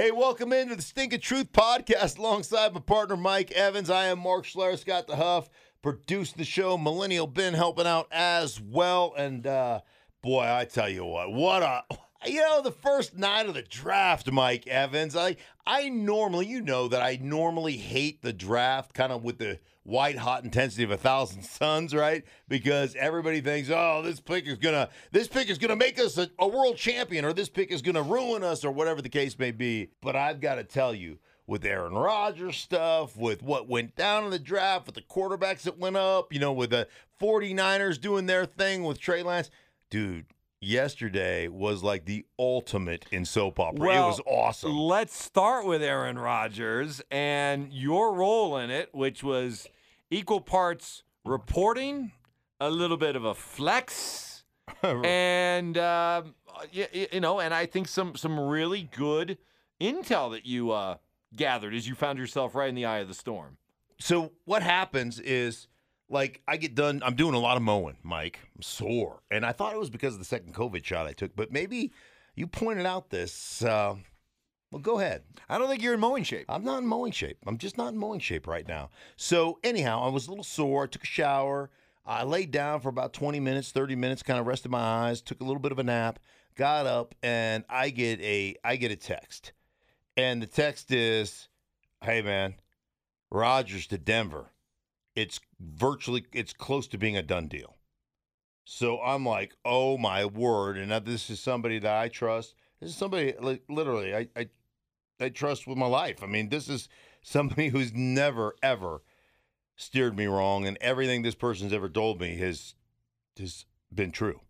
Hey, welcome into the Stinkin' Truth podcast alongside my partner Mike Evans. I am Mark Schler, Scott the Huff, produced the show. Millennial Ben helping out as well. And uh, boy, I tell you what, what a you know the first night of the draft, Mike Evans. I I normally, you know that I normally hate the draft, kind of with the white hot intensity of a thousand suns, right? Because everybody thinks, oh, this pick is gonna this pick is gonna make us a, a world champion, or this pick is gonna ruin us, or whatever the case may be. But I've got to tell you, with Aaron Rodgers stuff, with what went down in the draft, with the quarterbacks that went up, you know, with the 49ers doing their thing with Trey Lance, dude. Yesterday was like the ultimate in soap opera. Well, it was awesome. Let's start with Aaron Rodgers and your role in it, which was equal parts reporting, a little bit of a flex, and um, you, you know, and I think some some really good intel that you uh, gathered as you found yourself right in the eye of the storm. So what happens is like I get done. I'm doing a lot of mowing, Mike. I'm sore, and I thought it was because of the second COVID shot I took, but maybe you pointed out this. Uh, well, go ahead. I don't think you're in mowing shape. I'm not in mowing shape. I'm just not in mowing shape right now. So anyhow, I was a little sore. I took a shower. I laid down for about 20 minutes, 30 minutes, kind of rested my eyes, took a little bit of a nap, got up, and I get a I get a text, and the text is, "Hey man, Rodgers to Denver." it's virtually it's close to being a done deal. So I'm like, oh my word! And now this is somebody that I trust. This is somebody like literally I, I I trust with my life. I mean, this is somebody who's never ever steered me wrong, and everything this person's ever told me has has been true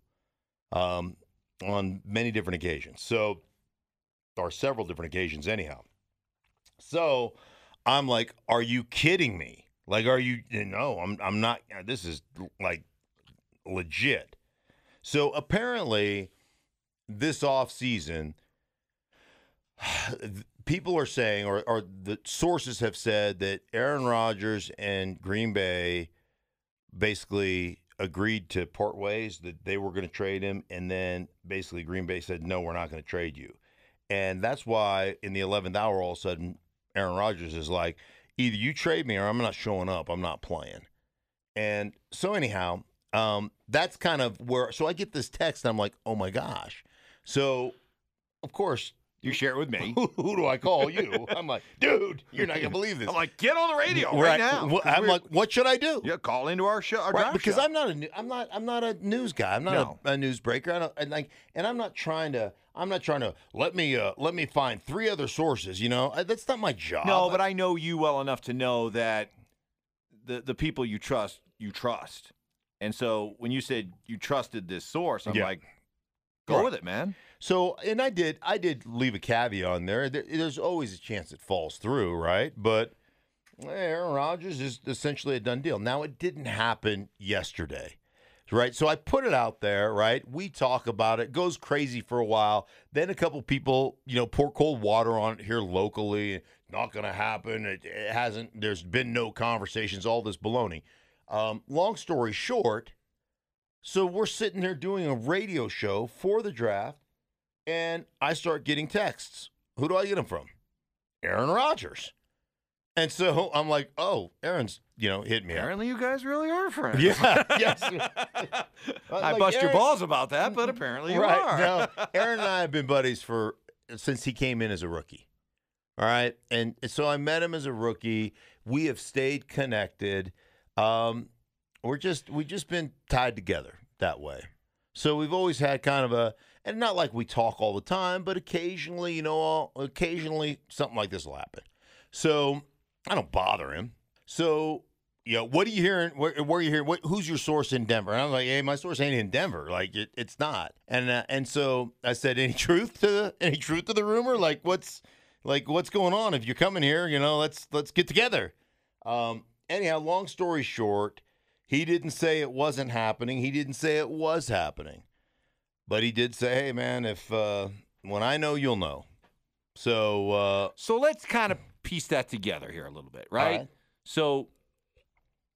um, on many different occasions. So, or several different occasions, anyhow. So, I'm like, are you kidding me? Like, are you? No, I'm. I'm not. This is like legit. So apparently, this off season, people are saying, or, or the sources have said that Aaron Rodgers and Green Bay basically agreed to part ways that they were going to trade him, and then basically Green Bay said, "No, we're not going to trade you," and that's why in the eleventh hour, all of a sudden, Aaron Rodgers is like either you trade me or I'm not showing up. I'm not playing. And so anyhow, um, that's kind of where. So I get this text. and I'm like, oh my gosh. So of course you share it with me. Who, who do I call you? I'm like, dude, you're not gonna believe this. I'm like, get on the radio right, right now. I'm like, what should I do? Yeah, call into our show. Our right, because show. I'm not a, I'm not, I'm not a news guy. I'm not no. a, a newsbreaker. I don't, and like, and I'm not trying to. I'm not trying to let me uh, let me find three other sources. You know, that's not my job. No, but I know you well enough to know that the the people you trust, you trust. And so when you said you trusted this source, I'm Yeah. like, go Right. with it, man. So, and I did, I did leave a caveat on there. there. There's always a chance it falls through, right? But Aaron Rodgers is essentially a done deal. Now, it didn't happen yesterday, right? So I put it out there, right? We talk about it, goes crazy for a while. Then a couple people, you know, pour cold water on it here locally. Not going to happen. It, it hasn't. There's been no conversations. All this baloney. Um, long story short, so we're sitting there doing a radio show for the draft and I start getting texts. Who do I get them from? Aaron Rodgers. And so I'm like, oh, Aaron's, you know, hit me. up. Apparently, you guys really are friends. Yeah, yes. I Like, bust your balls about that, but apparently you right. are. No, Aaron and I have been buddies for since he came in as a rookie. All right. And so I met him as a rookie. We have stayed connected. Um, we're just we've just been tied together that way. So we've always had kind of a and not like we talk all the time, but occasionally, you know, occasionally something like this will happen. So I don't bother him. So you know, what are you hearing? Where, where are you hearing? What, who's your source in Denver? And I'm like, hey, my source ain't in Denver. Like, it, it's not. And uh, and so I said, any truth to the, any truth to the rumor? Like, what's like what's going on? If you're coming here, you know, let's let's get together. Um, anyhow, long story short, he didn't say it wasn't happening. He didn't say it was happening, but he did say, hey, man, if uh, when I know, you'll know. So uh, So let's kind of piece that together here a little bit, right? right. So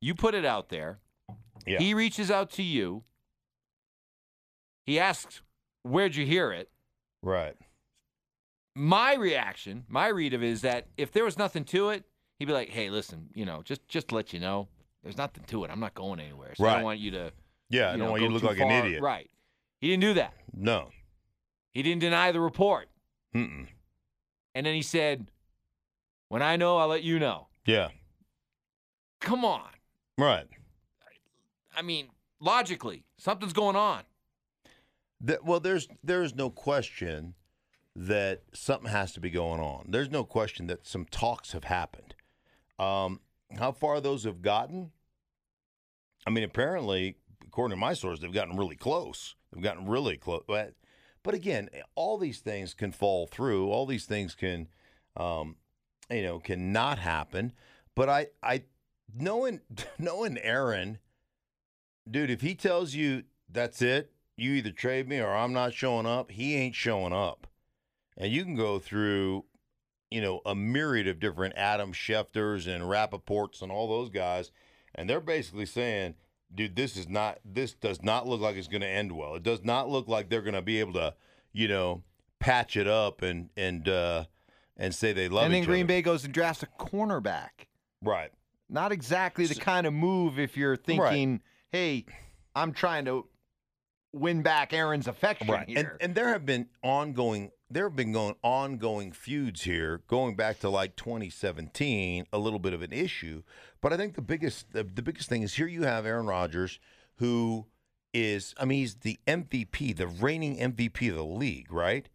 you put it out there. Yeah. He reaches out to you. He asks, "Where'd you hear it?" right, my reaction, my read of it is that if there was nothing to it, he'd be like, "Hey, listen, you know, just just to let you know, there's nothing to it. I'm not going anywhere. So I don't want you to, Yeah, I don't know, want you to look like an idiot. Right. He didn't do that. No. He didn't deny the report, Mm-mm. and then he said, "When I know, I'll let you know." Yeah. Come on. Right. I mean, logically, something's going on. That, well, there's there's no question that something has to be going on. There's no question that some talks have happened. Um, how far those have gotten? I mean, apparently, according to my source, they've gotten really close. They've gotten really close. But, but again, all these things can fall through. All these things can, um, you know, can not happen. But I, I, knowing knowing Aaron, dude, if he tells you that's it, you either trade me or I'm not showing up. He ain't showing up, and you can go through, you know, a myriad of different Adam Schefters and Rappaports and all those guys, and they're basically saying, dude, this is not, this does not look like it's going to end well. It does not look like they're going to be able to, you know, patch it up and and uh, and say they love it. and then Green other. Bay goes and drafts a cornerback. right? Not exactly the kind of move if you're thinking, hey, I'm trying to win back Aaron's affection right and here. and there have been ongoing there have been going ongoing feuds here going back to like 2017 a little bit of an issue but i think the biggest the, the biggest thing is here you have aaron rodgers who is i mean he's the mvp the reigning mvp of the league right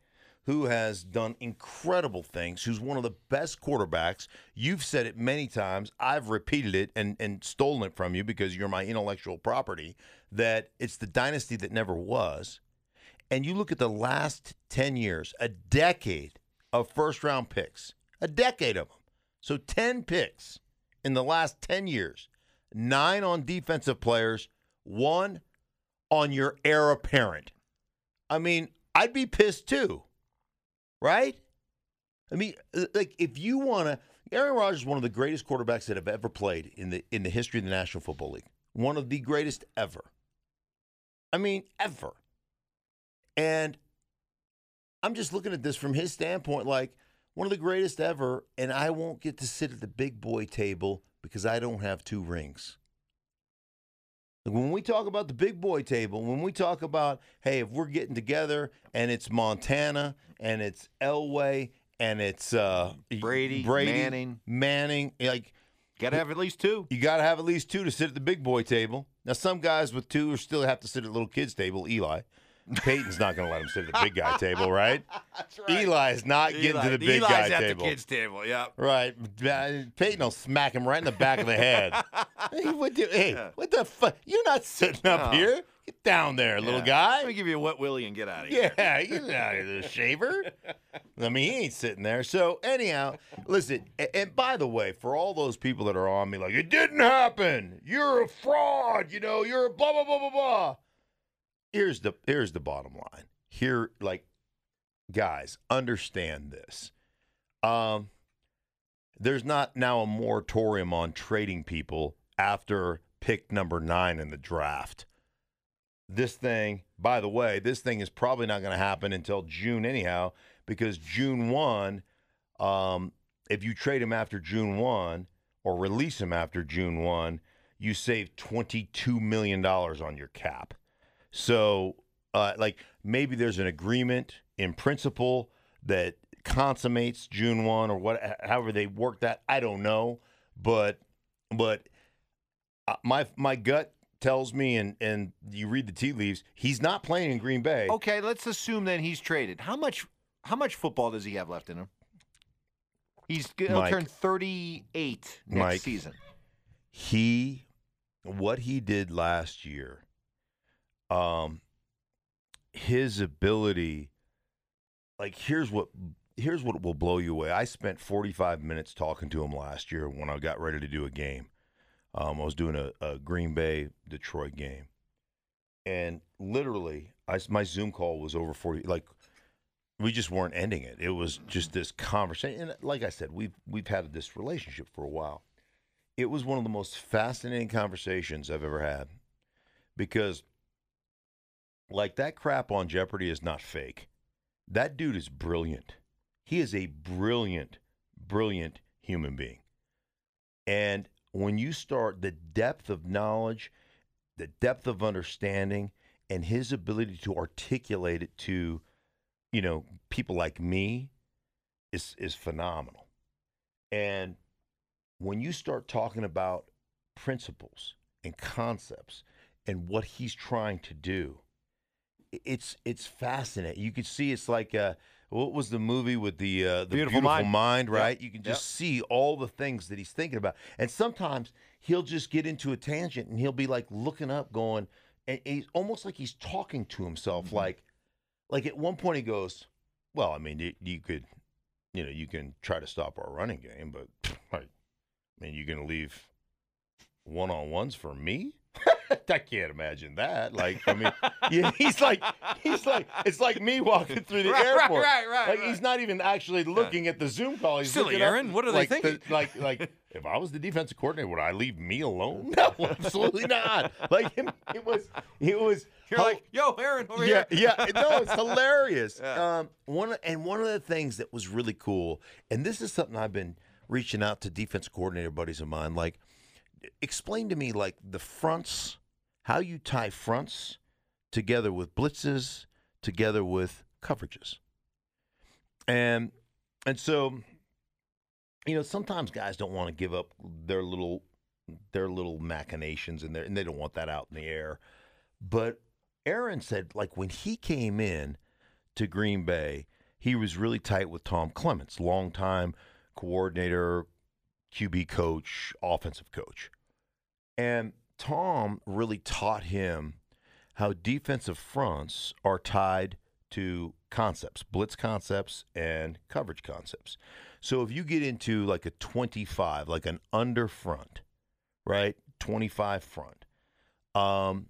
who has done incredible things, who's one of the best quarterbacks. You've said it many times. I've repeated it and, and stolen it from you because you're my intellectual property that it's the dynasty that never was. And you look at the last 10 years, a decade of first round picks, a decade of them. So 10 picks in the last 10 years, nine on defensive players, one on your heir apparent. I mean, I'd be pissed too right? I mean, uh, like if you want to, Aaron Rodgers is one of the greatest quarterbacks that have ever played in the in the history of the National Football League. One of the greatest ever. I mean, ever. And I'm just looking at this from his standpoint, like one of the greatest ever, and I won't get to sit at the big boy table because I don't have two rings. When we talk about the big boy table, when we talk about, hey, if we're getting together and it's Montana and it's Elway and it's uh, Brady, Brady, Manning. Manning, like Got to have at least two. you got to have at least two to sit at the big boy table. Now, some guys with two are still have to sit at the little kids table. Eli, Peyton's not going to let him sit at the big guy table, right? That's Eli is not getting to the big Eli's guy at table. the kids' table. Yeah. Right. Peyton will smack him right in the back of the head. hey, what, the, hey Yeah. what the fuck? You're not sitting up No. here. Get down there, little guy. Let me give you a wet willy and get out of here. Yeah, get out of here, the shaver. I mean, he ain't sitting there. So, anyhow, listen, a- and by the way, for all those people that are on me like, it didn't happen. You're a fraud. You know, you're a blah, blah, blah, blah, blah. Here's the, here's the bottom line. Here, like, guys, understand this. Um, there's not now a moratorium on trading people after pick number nine in the draft. This thing, by the way, this thing is probably not going to happen until June anyhow, because June 1, um, if you trade him after June 1 or release him after June 1, you save $22 million on your cap. So, uh, like, maybe there's an agreement in principle that consummates June 1 or what, however they work that. I don't know. But, but uh, my, my gut tells me, and, and you read the tea leaves, he's not playing in Green Bay. Okay, let's assume then he's traded. How much? How much football does he have left in him? He's going to Mike. turn 38 next Mike. season. he what he did last year um his ability like here's what here's what will blow you away. I spent 45 minutes talking to him last year when i got ready to do a game. Um, i was doing a, a green bay detroit game. And literally I, my zoom call was over 40 like we just weren't ending it. It was just this conversation and like i said we've we've had this relationship for a while. It was one of the most fascinating conversations I've ever had because, like, that crap on Jeopardy is not fake. That dude is brilliant. He is a brilliant, brilliant human being. And when you start the depth of knowledge, the depth of understanding, and his ability to articulate it to, you know, people like me is is phenomenal. And when you start talking about principles and concepts and what he's trying to do, it's it's fascinating. You can see it's like uh what was the movie with the uh, the Beautiful beautiful, Mind. mind, Yep. right? You can just see all the things that he's thinking about, and sometimes he'll just get into a tangent and he'll be like looking up, going, and he's almost like he's talking to himself, Mm-hmm. like, like at one point he goes, "Well, I mean, you, you could, you know, you can try to stop our running game, but like, I mean, you're going to leave one on ones for me." I can't imagine that. Like, I mean, yeah, he's like, he's like, it's like me walking through the Right, right, airport. right, right, Like, right. he's not even actually looking at the Zoom call. He's Silly looking up, Aaron, what are they like, the- thinking? like, like, if I was the defensive coordinator, would I leave me alone? No, absolutely not. Like, him, it was, it was. You're like, yo, Aaron, over yeah, here. yeah. Yeah. No, it's hilarious. Yeah. Um, one and one of the things that was really cool, and this is something I've been reaching out to defense coordinator buddies of mine, like, explain to me like the fronts, how you tie fronts together with blitzes, together with coverages, and and so, you know, sometimes guys don't want to give up their little their little machinations and and they don't want that out in the air, but Aaron said, like when he came in to Green Bay, he was really tight with Tom Clements, longtime coordinator, QB coach, offensive coach. And Tom really taught him how defensive fronts are tied to concepts, blitz concepts and coverage concepts. So if you get into like a 25, like an under front, right? 25 front. Um,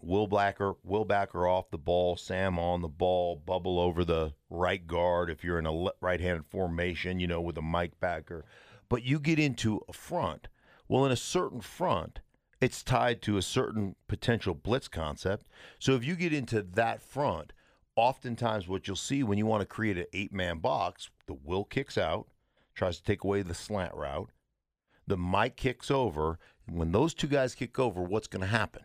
Will Blacker, Will Backer off the ball, Sam on the ball, bubble over the right guard if you're in a right-handed formation, you know, with a Mike Backer. But you get into a front. Well, in a certain front, it's tied to a certain potential blitz concept. So if you get into that front, oftentimes what you'll see when you want to create an eight-man box, the Will kicks out, tries to take away the slant route. The Mike kicks over. When those two guys kick over, what's going to happen?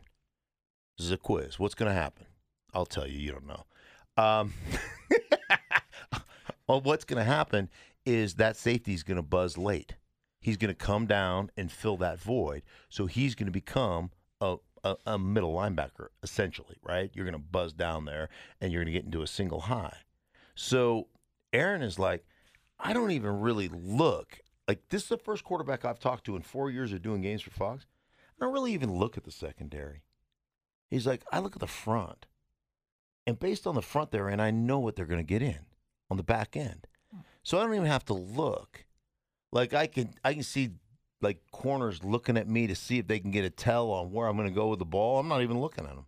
This is a quiz. What's going to happen? I'll tell you. You don't know. Um, well, what's going to happen is that safety is going to buzz late. He's going to come down and fill that void. So he's going to become a, a, a middle linebacker, essentially, right? You're going to buzz down there and you're going to get into a single high. So Aaron is like, I don't even really look. Like, this is the first quarterback I've talked to in four years of doing games for Fox. I don't really even look at the secondary. He's like, I look at the front. And based on the front they're in, I know what they're going to get in on the back end. So I don't even have to look. Like I can I can see like corners looking at me to see if they can get a tell on where I'm going to go with the ball. I'm not even looking at them.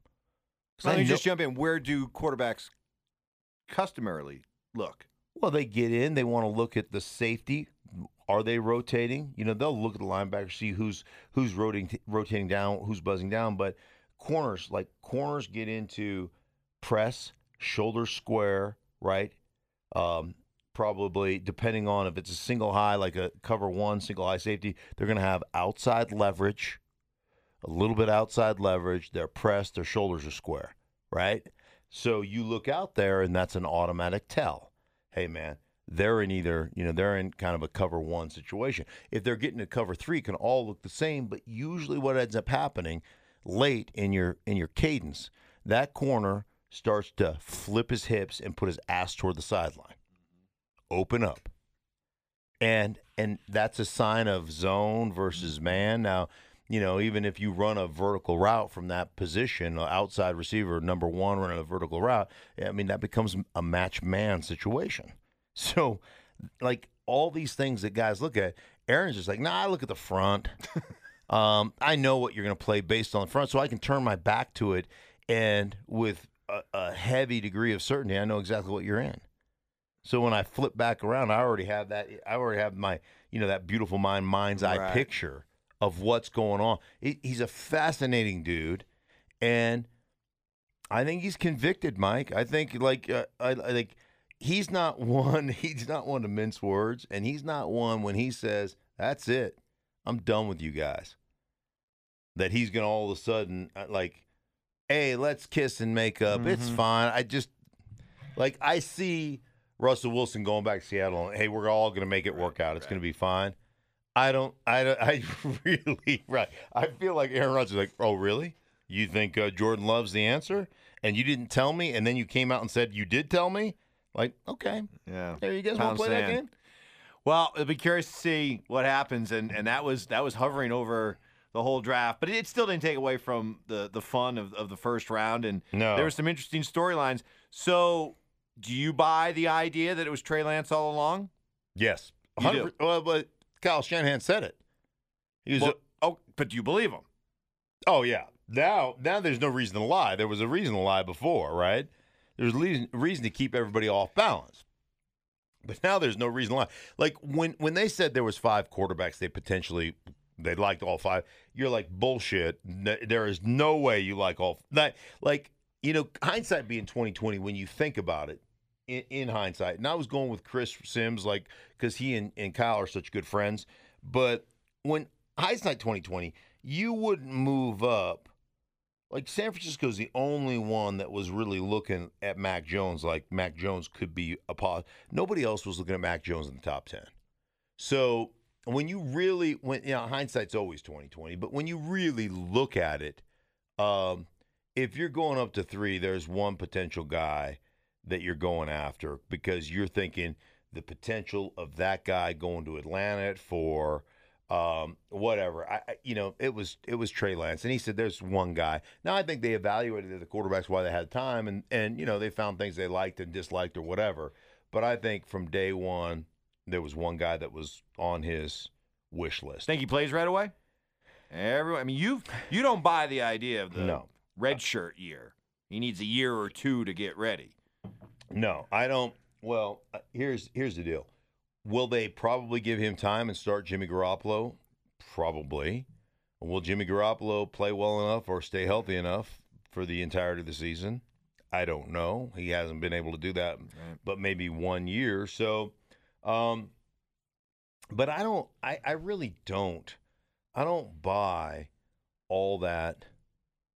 Let me just jump in. Where do quarterbacks customarily look? Well, they get in. They want to look at the safety. Are they rotating? You know, they'll look at the linebacker, see who's who's rotating rotating down, who's buzzing down. But corners, like corners, get into press, shoulder square, right? Um, probably depending on if it's a single high, like a cover one single high safety, they're going to have outside leverage, a little bit outside leverage. They're pressed, their shoulders are square, right? So you look out there, and that's an automatic tell. Hey, man, they're in either, you know, they're in kind of a cover one situation. If they're getting a cover three, can all look the same, but usually what ends up happening late in your in your cadence, that corner starts to flip his hips and put his ass toward the sideline. Open up. And and that's a sign of zone versus man. Now, you know, even if you run a vertical route from that position, outside receiver number one running a vertical route, I mean that becomes a match man situation. So, like all these things that guys look at, Aaron's just like, nah, I look at the front. um, I know what you're going to play based on the front, so I can turn my back to it, and with a, a heavy degree of certainty, I know exactly what you're in. So when I flip back around, I already have that. I already have my, you know, that beautiful mind, mind's eye Right. picture of what's going on. He's a fascinating dude, and I think he's convicted, Mike. I think like uh, I, think he's not one. He's not one to mince words, and he's not one when he says, "That's it, I'm done with you guys." That he's gonna all of a sudden uh, like, "Hey, let's kiss and make up. It's Mhm. fine." I just like I see Russell Wilson going back to Seattle. and, Hey, we're all gonna make it work out. It's gonna be fine. I don't. I don't. I really right. I feel like Aaron Rodgers is like, "Oh, really? You think uh, Jordan Love's the answer?" And you didn't tell me, and then you came out and said you did tell me. Like, okay, Yeah. there you guys want to play that game? Well, I'll be curious to see what happens, and, and that was that was hovering over the whole draft, but it still didn't take away from the the fun of, of the first round, and No. there were some interesting storylines. So, do you buy the idea that it was Trey Lance all along? Yes. You do. 100 Well, but Kyle Shanahan said it. He was. Well, oh, but do you believe him? oh yeah. Now, now there's no reason to lie. There was a reason to lie before, right? There's reason reason to keep everybody off balance. But now there's no reason to lie. Like when when they said there was five quarterbacks they potentially they liked all five, you're like bullshit. There is no way you like all that. Like you know, hindsight being 2020 when you think about it. In, in hindsight, and I was going with Chris Sims, like because he and, and Kyle are such good friends. But when hindsight 2020, you wouldn't move up. Like San Francisco's the only one that was really looking at Mac Jones like Mac Jones could be a pos. Nobody else was looking at Mac Jones in the top 10. So when you really when you know hindsight's always 2020, but when you really look at it, um, if you're going up to three, there's one potential guy that you're going after because you're thinking the potential of that guy going to Atlanta at four, um, whatever. I, I- you know, it was it was Trey Lance, and he said there's one guy. Now I think they evaluated the quarterbacks while they had time, and and you know they found things they liked and disliked or whatever. But I think from day one there was one guy that was on his wish list. Think he plays right away? Everyone, I mean, you you don't buy the idea of the No. Red shirt year. He needs a year or two to get ready. No, I don't. Well, uh, here's here's the deal. Will they probably give him time and start Jimmy Garoppolo? Probably. Will Jimmy Garoppolo play well enough or stay healthy enough for the entirety of the season? I don't know. He hasn't been able to do that, but maybe one year. So, um, but I don't. I I really don't. I don't buy all that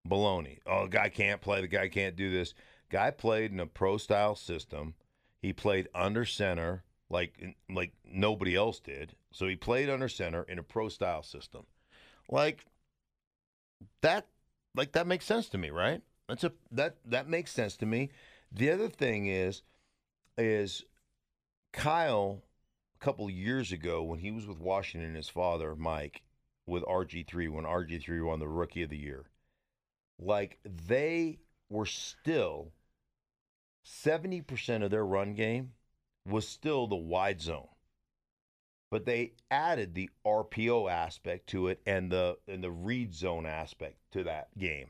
baloney. Oh, the guy can't play. The guy can't do this. Guy played in a pro style system. He played under center like like nobody else did. So he played under center in a pro style system. Like that like that makes sense to me, right? That's a that that makes sense to me. The other thing is is Kyle a couple years ago when he was with Washington his father, Mike, with RG3 when RG3 won the rookie of the year. Like they were still 70% of their run game was still the wide zone. But they added the RPO aspect to it and the and the read zone aspect to that game.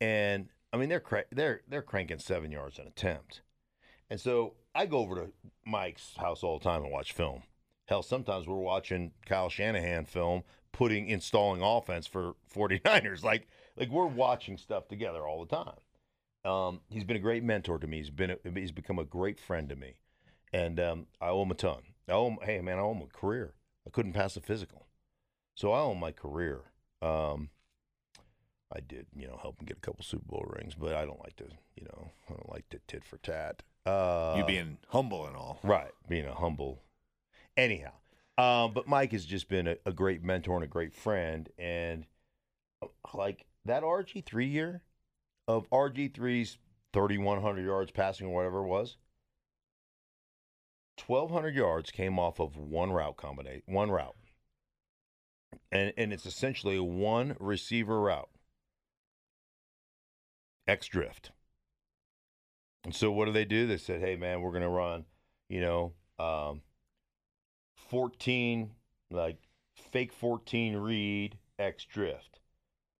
And I mean they're cra- they're they're cranking 7 yards an attempt. And so I go over to Mike's house all the time and watch film. Hell, sometimes we're watching Kyle Shanahan film putting installing offense for 49ers. Like like we're watching stuff together all the time. Um, he's been a great mentor to me. He's been a, he's become a great friend to me, and um, I owe him a ton. I owe him, hey man, I owe him a career. I couldn't pass a physical, so I owe him my career. Um, I did, you know, help him get a couple Super Bowl rings, but I don't like to, you know, I don't like to tit for tat. Uh, you being humble and all. Right, being a humble. Anyhow, um, but Mike has just been a, a great mentor and a great friend, and uh, like that RG three year of RG 3's thirty one hundred yards passing or whatever it was, twelve hundred yards came off of one route combination, one route, and and it's essentially one receiver route, X drift. And so what do they do? They said, "Hey man, we're going to run, you know, um, 14 like fake 14 read X drift,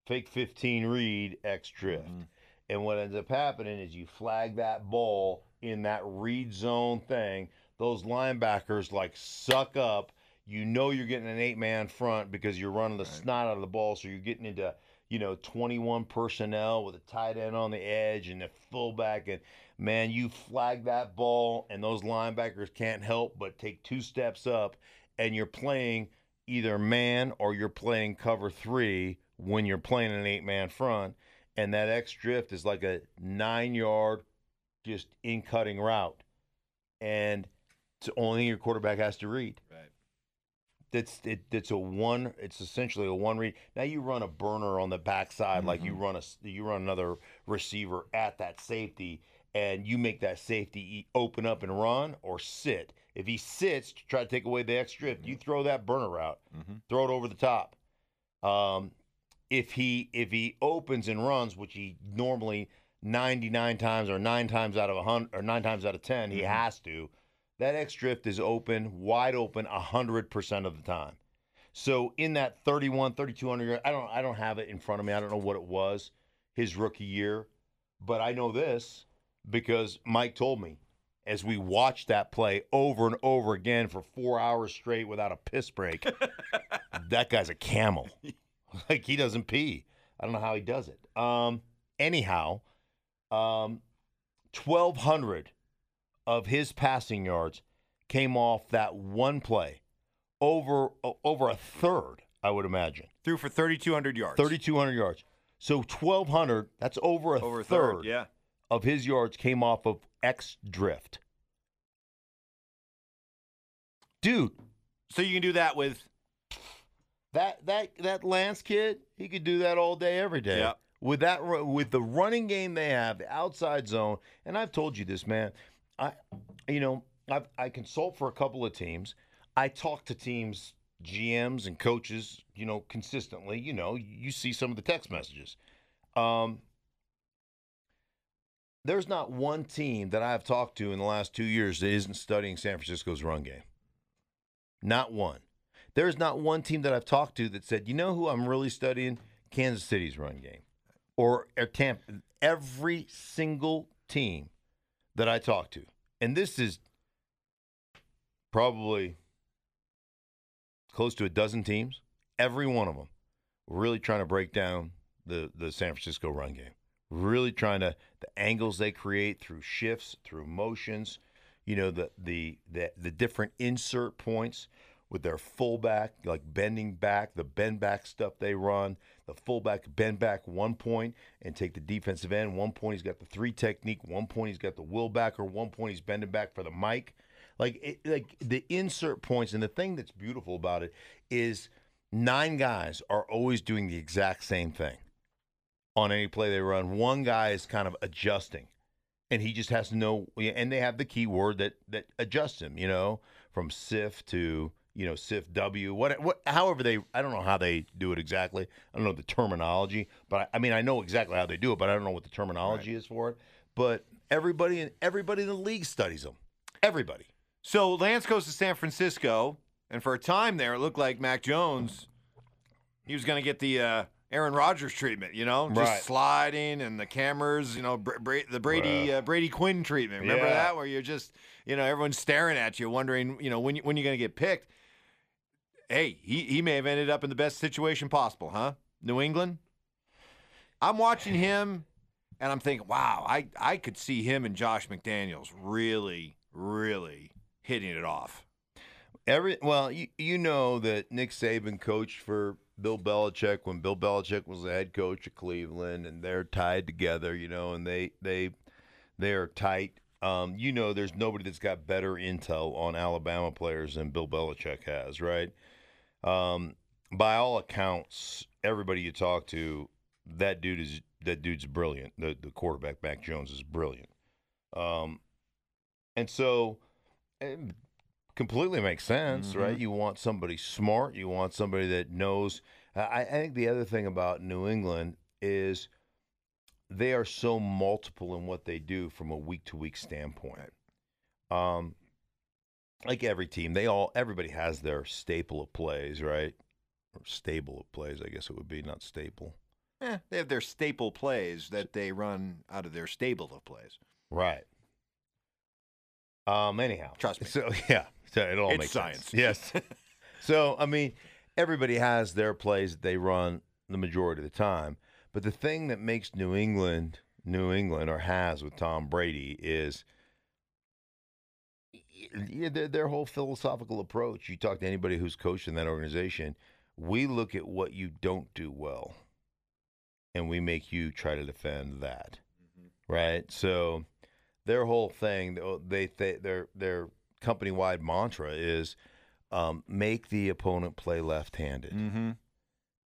fake 15 read X drift." Mhm. And what ends up happening is you flag that ball in that read zone thing. Those linebackers like suck up. You know you're getting an eight man front because you're running the Right. snot out of the ball, so you're getting into you know, 21 personnel with a tight end on the edge and a fullback. And man, you flag that ball, and those linebackers can't help but take two steps up, and you're playing either man or you're playing cover three when you're playing an eight man front. And that X drift is like a nine yard, just in cutting route. And it's the only thing your quarterback has to read. Right. That's it. It's a one. It's essentially a one read. Now you run a burner on the backside, like you run a you run another receiver at that safety, and you make that safety open up and run or sit. If he sits to try to take away the X drift, you throw that burner route, Mhm. throw it over the top. Um, if he if he opens and runs, which he normally ninety nine times or nine times out of a hundred or nine times out of 10 he Mhm. has to. That X drift is open, wide open, hundred percent of the time. So in that 31, 3200 yard, I don't I don't have it in front of me. I don't know what it was his rookie year, but I know this because Mike told me as we watched that play over and over again for four hours straight without a piss break. that guy's a camel. like he doesn't pee. I don't know how he does it. Um, anyhow, um, twelve hundred of his passing yards came off that one play. Over over a third, I would imagine. Threw for 3,200 yards. Thirty two hundred yards. So twelve hundred. That's over a over third, third. Yeah. of his yards came off of X drift. Dude, So you can do that with That that that Lance kid, he could do that all day, every day. Yep. With that, with the running game they have, the outside zone, and I've told you this, man. I, you know, I I consult for a couple of teams. I talk to teams, GMs and coaches, you know, consistently. You know, you see some of the text messages. Um, there's not one team that I've talked to in the last two years that isn't studying San Francisco's run game. Not one. There's not one team that I've talked to that said, you know who I'm really studying? Kansas City's run game. Or, or Tampa. Every single team that I talk to. And this is probably close to a dozen teams. Every one of them really trying to break down the, the San Francisco run game. Really trying to the angles they create through shifts, through motions, you know, the the the, the different insert points with their fullback, like bending back, the bend back stuff they run, the fullback bend back one point and take the defensive end. One point he's got the three technique, one point he's got the will backer, one point he's bending back for the Mike. Like it, like the insert points and the thing that's beautiful about it is nine guys are always doing the exact same thing on any play they run. One guy is kind of adjusting and he just has to know and they have the keyword that that adjusts him you know from sif to you know sif w what what however they i don't know how they do it exactly i don't know the terminology but i, I mean i know exactly how they do it but i don't know what the terminology is for it but everybody in everybody in the league studies them everybody So Lance goes to San Francisco, and for a time there, it looked like Mac Jones, he was going to get the uh, Aaron Rodgers treatment, you know, just Right. sliding and the cameras, you know, Bra- Bra- the Brady uh, Brady Quinn treatment. Remember Yeah. that, where you're just, you know, everyone's staring at you, wondering, you know, when you, when you're going to get picked. Hey, he he may have ended up in the best situation possible, huh? New England. I'm watching him, and I'm thinking, wow, I I could see him and Josh McDaniels really, really hitting it off. Every well, you, you know that Nick Saban coached for Bill Belichick when Bill Belichick was the head coach of Cleveland, and they're tied together. You know, and they they they are tight. Um, you know, there's nobody that's got better intel on Alabama players than Bill Belichick has, right? Um, by all accounts, everybody you talk to, that dude is that dude's brilliant. The the quarterback Mac Jones is brilliant. Um, and so. eh, completely makes sense, right? You want somebody smart. You want somebody that knows. I, I think the other thing about New England is they are so multiple in what they do from a week to week standpoint. Um, like every team, they all everybody has their staple of plays, right? Or stable of plays, I guess it would be, not staple. Eh, they have their staple plays that they run out of their stable of plays. Right. Um. Anyhow, Trust me. So yeah, so it all It's makes science. sense. Yes. so I mean, everybody has their plays that they run the majority of the time. But the thing that makes New England New England or has with Tom Brady is yeah, their, their whole philosophical approach. You talk to anybody who's coached in that organization, we look at what you don't do well and we make you try to defend that. Right? So their whole thing, they, they their their company wide mantra is um, make the opponent play left handed. Mm-hmm.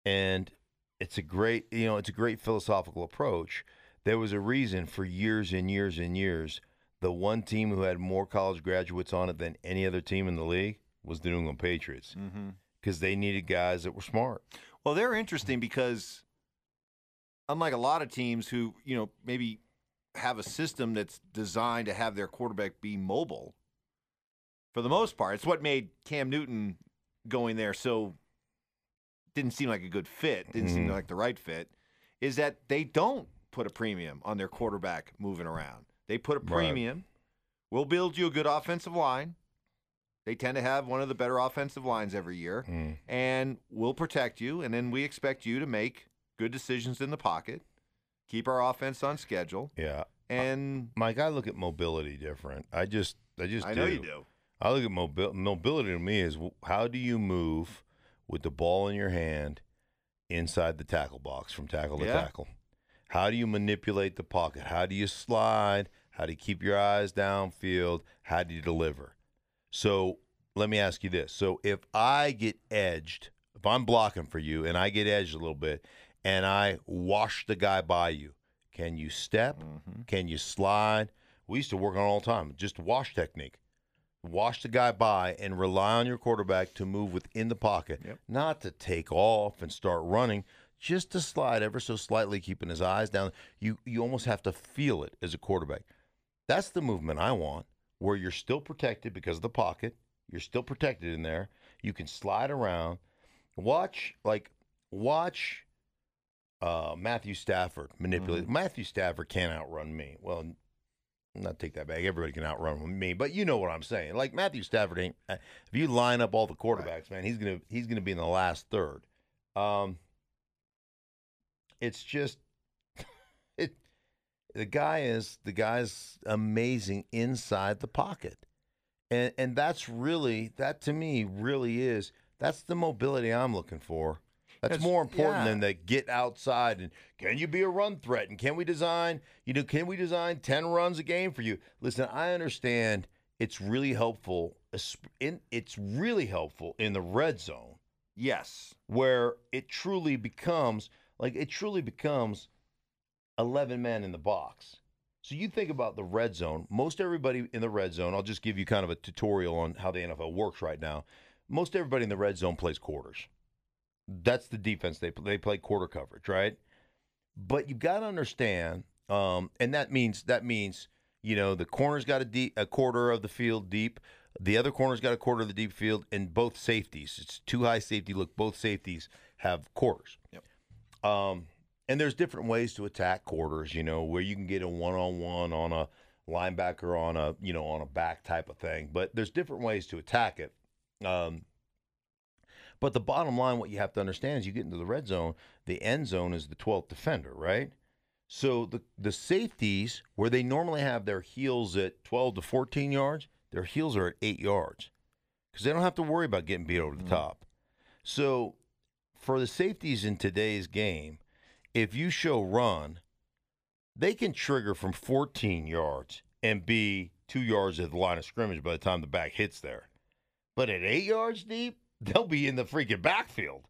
And it's a great, you know, it's a great philosophical approach. There was a reason for years and years and years. The one team who had more college graduates on it than any other team in the league was the New England Patriots Mm-hmm. because they needed guys that were smart. Well, they're interesting because unlike a lot of teams who, you know, maybe have a system that's designed to have their quarterback be mobile, for the most part, it's what made Cam Newton going there so didn't seem like a good fit, didn't seem Mhm. like the right fit, is that they don't put a premium on their quarterback moving around. They put a Right. premium. We'll build you a good offensive line. They tend to have one of the better offensive lines every year Mm. and we'll protect you. And then we expect you to make good decisions in the pocket, keep our offense on schedule, Yeah. and Mike, I look at mobility different. I just, I just I do. know you do. I look at mobi- mobility to me is how do you move with the ball in your hand inside the tackle box from tackle to Yeah. tackle? How do you manipulate the pocket? How do you slide? How do you keep your eyes downfield? How do you deliver? So let me ask you this. So if I get edged, if I'm blocking for you and I get edged a little bit and I wash the guy by you, can you step? Mm-hmm. Can you slide? We used to work on it all the time, just wash technique. Wash the guy by and rely on your quarterback to move within the pocket, Yep. not to take off and start running, just to slide ever so slightly, keeping his eyes down. You you almost have to feel it as a quarterback. That's the movement I want, where you're still protected because of the pocket. You're still protected in there. You can slide around. Watch like watch uh, Matthew Stafford manipulate. Matthew Stafford can't outrun me. Well, not take that back. Everybody can outrun me, but you know what I'm saying. Like Matthew Stafford ain't. uh, If you line up all the quarterbacks, man, he's gonna he's gonna be in the last third. Um, it's just it. The guy is the guy's amazing inside the pocket, and and that's really that to me really is that's the mobility I'm looking for. That's more important yeah. than the get outside and can you be a run threat and can we design you know can we design 10 runs a game for you listen i understand it's really helpful in it's really helpful in the red zone Yes. where it truly becomes like it truly becomes 11 men in the box. So you think about the red zone. Most everybody in the red zone i'll just give you kind of a tutorial on how the nfl works right now. Most everybody in the red zone plays quarters. That's the defense. They they play quarter coverage right? But you've got to understand um, and that means that means you know the corner's got a, deep, a quarter of the field deep. The other corner's got a quarter of the deep field and both safeties it's two high safety look both safeties have quarters. Yep. Um, and there's different ways to attack quarters you know where you can get a one-on-one on a linebacker on a you know on a back type of thing but there's different ways to attack it um, but the bottom line, what you have to understand is you get into the red zone, the end zone is the 12th defender, right? So the, the safeties, where they normally have their heels at 12 to 14 yards, their heels are at eight yards because they don't have to worry about getting beat over the top. So for the safeties in today's game, if you show run, they can trigger from 14 yards and be two yards at the line of scrimmage by the time the back hits there. But at eight yards deep, they'll be in the freaking backfield.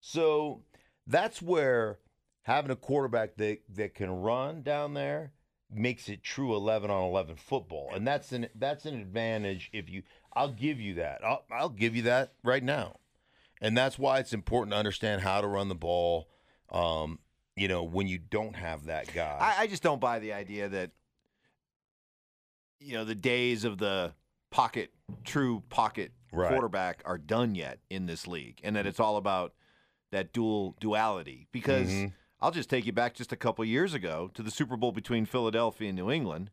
So that's where having a quarterback that, that can run down there makes it true 11 on 11 football. And that's an that's an advantage if you I'll give you that. I'll, I'll give you that right now. And that's why it's important to understand how to run the ball um, you know, when you don't have that guy. I, I just don't buy the idea that you know the days of the pocket true pocket Right. quarterback are done yet in this league, and that it's all about that dual duality. Because Mhm. I'll just take you back just a couple years ago to the Super Bowl between Philadelphia and New England.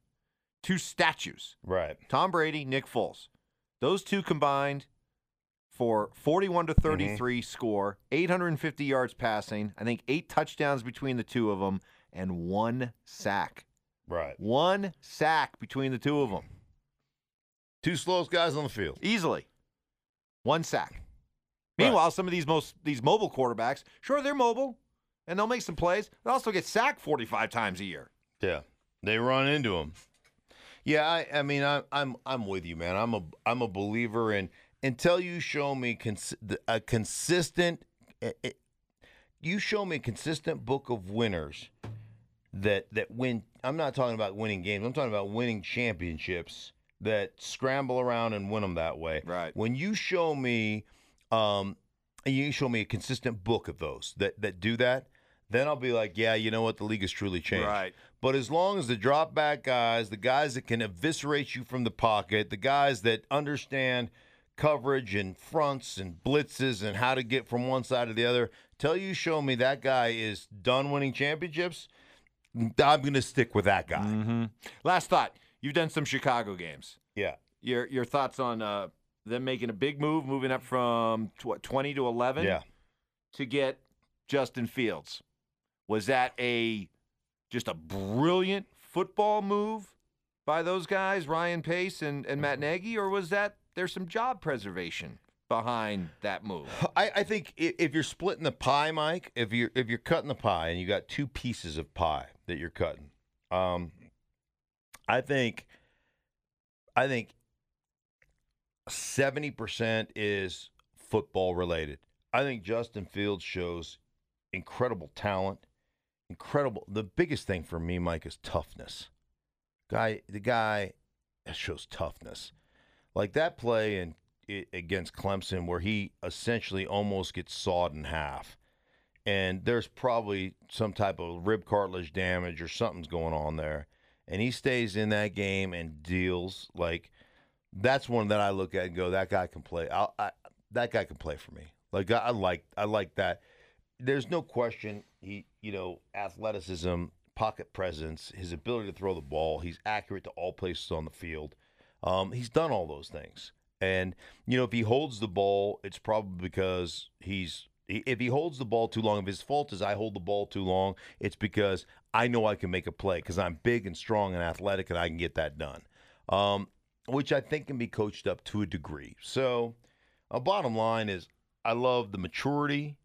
Two statues: right. Tom Brady, Nick Foles. Those two combined for mm-hmm. 41 to 33 score, 850 yards passing, I think eight touchdowns between the two of them, and one sack. Right. One sack between the two of them. Two slowest guys on the field. Easily. One sack. Right. Meanwhile, some of these most these mobile quarterbacks, sure they're mobile and they'll make some plays. They also get sacked 45 times a year. Yeah, they run into him. Yeah, I, I mean, I, I'm I'm with you, man. I'm a I'm a believer in until you show me cons- a consistent. eh, You show me a consistent book of winners that that win. I'm not talking about winning games. I'm talking about winning championships that scramble around and win them that way. Right. When you show me, um, and you show me a consistent book of those that that do that, then I'll be like, yeah, you know what, the league has truly changed. Right. But as long as the drop back guys, the guys that can eviscerate you from the pocket, the guys that understand coverage and fronts and blitzes and how to get from one side to the other, till you show me that guy is done winning championships, I'm going to stick with that guy. Mm-hmm. Last thought. You've done some Chicago games. Yeah. Your your thoughts on uh, them making a big move, moving up from tw- what, 20 to 11 Yeah. to get Justin Fields. Was that a just a brilliant football move by those guys, Ryan Pace and, and Matt Nagy, or was that there's some job preservation behind that move? I, I think if you're splitting the pie, Mike, if you're if you're cutting the pie and you got two pieces of pie that you're cutting, um, I think, I think seventy percent is football related. I think Justin Fields shows incredible talent, incredible. The biggest thing for me, Mike, is toughness. Guy, the guy shows toughness. Like that play in against Clemson where he essentially almost gets sawed in half. And there's probably some type of rib cartilage damage or something's going on there. And he stays in that game and deals like that's one that I look at and go, that guy can play. I, I, that guy can play for me. Like I, I like I like that. There's no question he, you know, athleticism, pocket presence, his ability to throw the ball. He's accurate to all places on the field. Um, he's done all those things. And you know, if he holds the ball, it's probably because he's if he holds the ball too long. If his fault is I hold the ball too long, it's because I know I can make a play because I'm big and strong and athletic and I can get that done. Um, which I think can be coached up to a degree. So, uh, bottom line is, I love the maturity.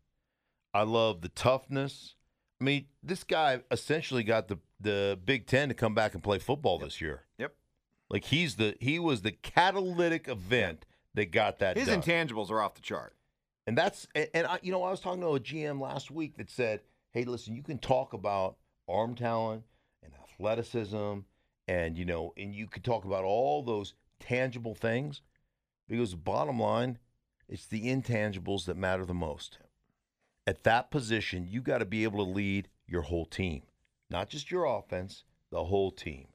I love the toughness. I mean, this guy essentially got the the Big Ten to come back and play football this year. Yep. Like he's the he was the catalytic event that got that His done. intangibles are off the chart. And that's and, and I, you know I was talking to a GM last week that said, "Hey, listen, you can talk about arm talent and athleticism, and you know, and you could talk about all those tangible things, because the bottom line, it's the intangibles that matter the most. At that position, you got to be able to lead your whole team, not just your offense, the whole team.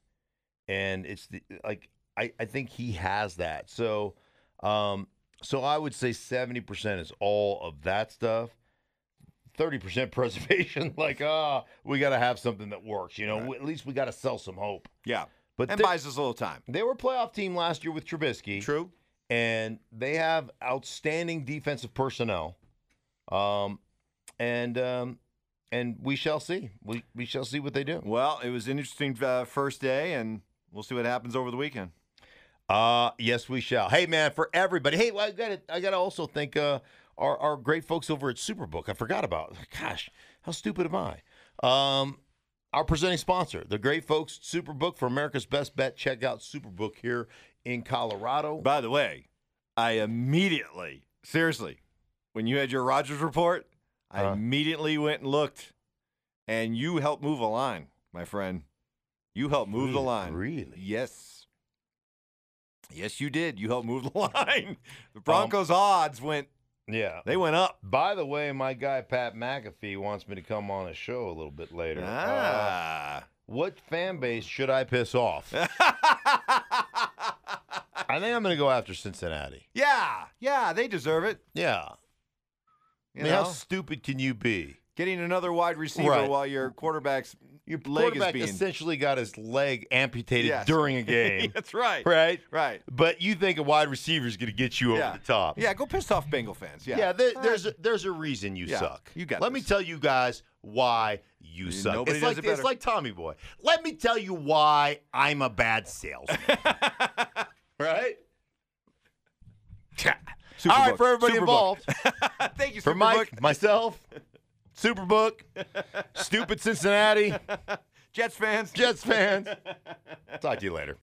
And it's the like I, I think he has that. So um so I would say 70% is all of that stuff. 30% preservation, like, ah, we got to have something that works. You know, at least we got to sell some hope. Yeah. But And they, buys us a little time. they were a playoff team last year with Trubisky, True. and they have outstanding defensive personnel. Um, and um, and we shall see. We we shall see what they do. Well, it was an interesting uh, first day, and we'll see what happens over the weekend. Uh yes, we shall. Hey man, for everybody. Hey, I got to I got to also thank uh our our great folks over at Superbook. I forgot about. Gosh, how stupid am I? Um our presenting sponsor, the great folks at Superbook for America's Best Bet. Check out Superbook here in Colorado. By the way, I immediately, seriously, when you had your Rodgers report, I Huh. immediately went and looked, and you helped move a line, my friend. You helped move the line. Really? Yes. Yes, you did. You helped move the line. The Broncos' odds went Yeah. they went up. By the way, my guy Pat McAfee wants me to come on a show a little bit later. Uh, Ah. what fan base should I piss off? I think I'm going to go after Cincinnati. yeah, yeah, they deserve it. Yeah. You I mean, know? how stupid can you be? getting another wide receiver Right. while your quarterback's Your leg is quarterback being. essentially got his leg amputated Yes. during a game, That's right. right? Right. But you think a wide receiver is going to get you Yeah. over the top? Yeah, go piss off Bengal fans. Yeah. Yeah, there, there's a, there's a reason you Yeah, suck. you got Let me tell you guys why you suck. Nobody it's does like it it's like Tommy Boy. Let me tell you why I'm a bad salesman. right? Superbook. All right, for everybody Superbook. involved, Thank you, for Mike, myself, Superbook, stupid Cincinnati, Jets fans. Jets fans. Talk to you later.